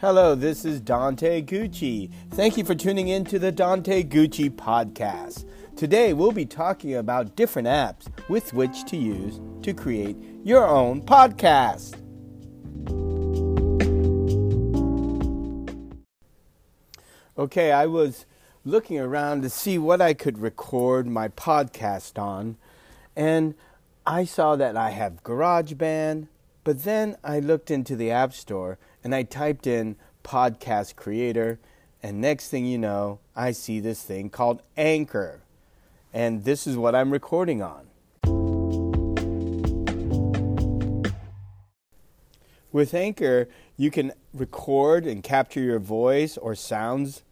Hello, this is Dante Gucci. Thank you for tuning in to the Dante Gucci podcast. Today we'll be talking about different apps with which to use to create your own podcast. Okay, I was looking around to see what I could record my podcast on, and I saw that I have GarageBand, but then I looked into the App Store and I typed in podcast creator, and next thing you know, I see this thing called Anchor. And this is what I'm recording on. With Anchor, you can record and capture your voice or sounds.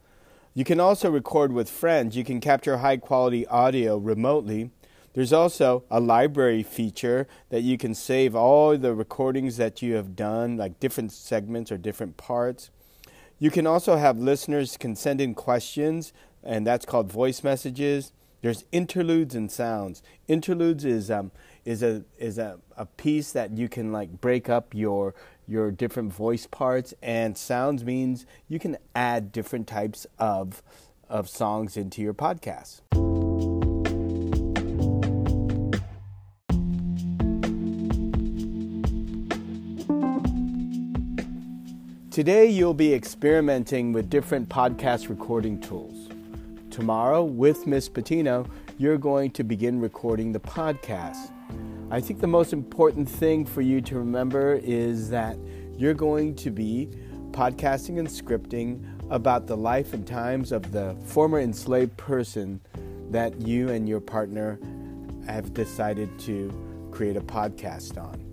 You can also record with friends. You can capture high quality audio remotely. There's also a library feature that you can save all the recordings that you have done, like different segments or different parts. You can also have listeners can send in questions, and that's called voice messages. There's interludes and sounds. Interludes is um, is a is a, a piece that you can like break up your your different voice parts, and sounds means you can add different types of of songs into your podcast. Today, you'll be experimenting with different podcast recording tools. Tomorrow, with Miss Patino, you're going to begin recording the podcast. I think the most important thing for you to remember is that you're going to be podcasting and scripting about the life and times of the former enslaved person that you and your partner have decided to create a podcast on.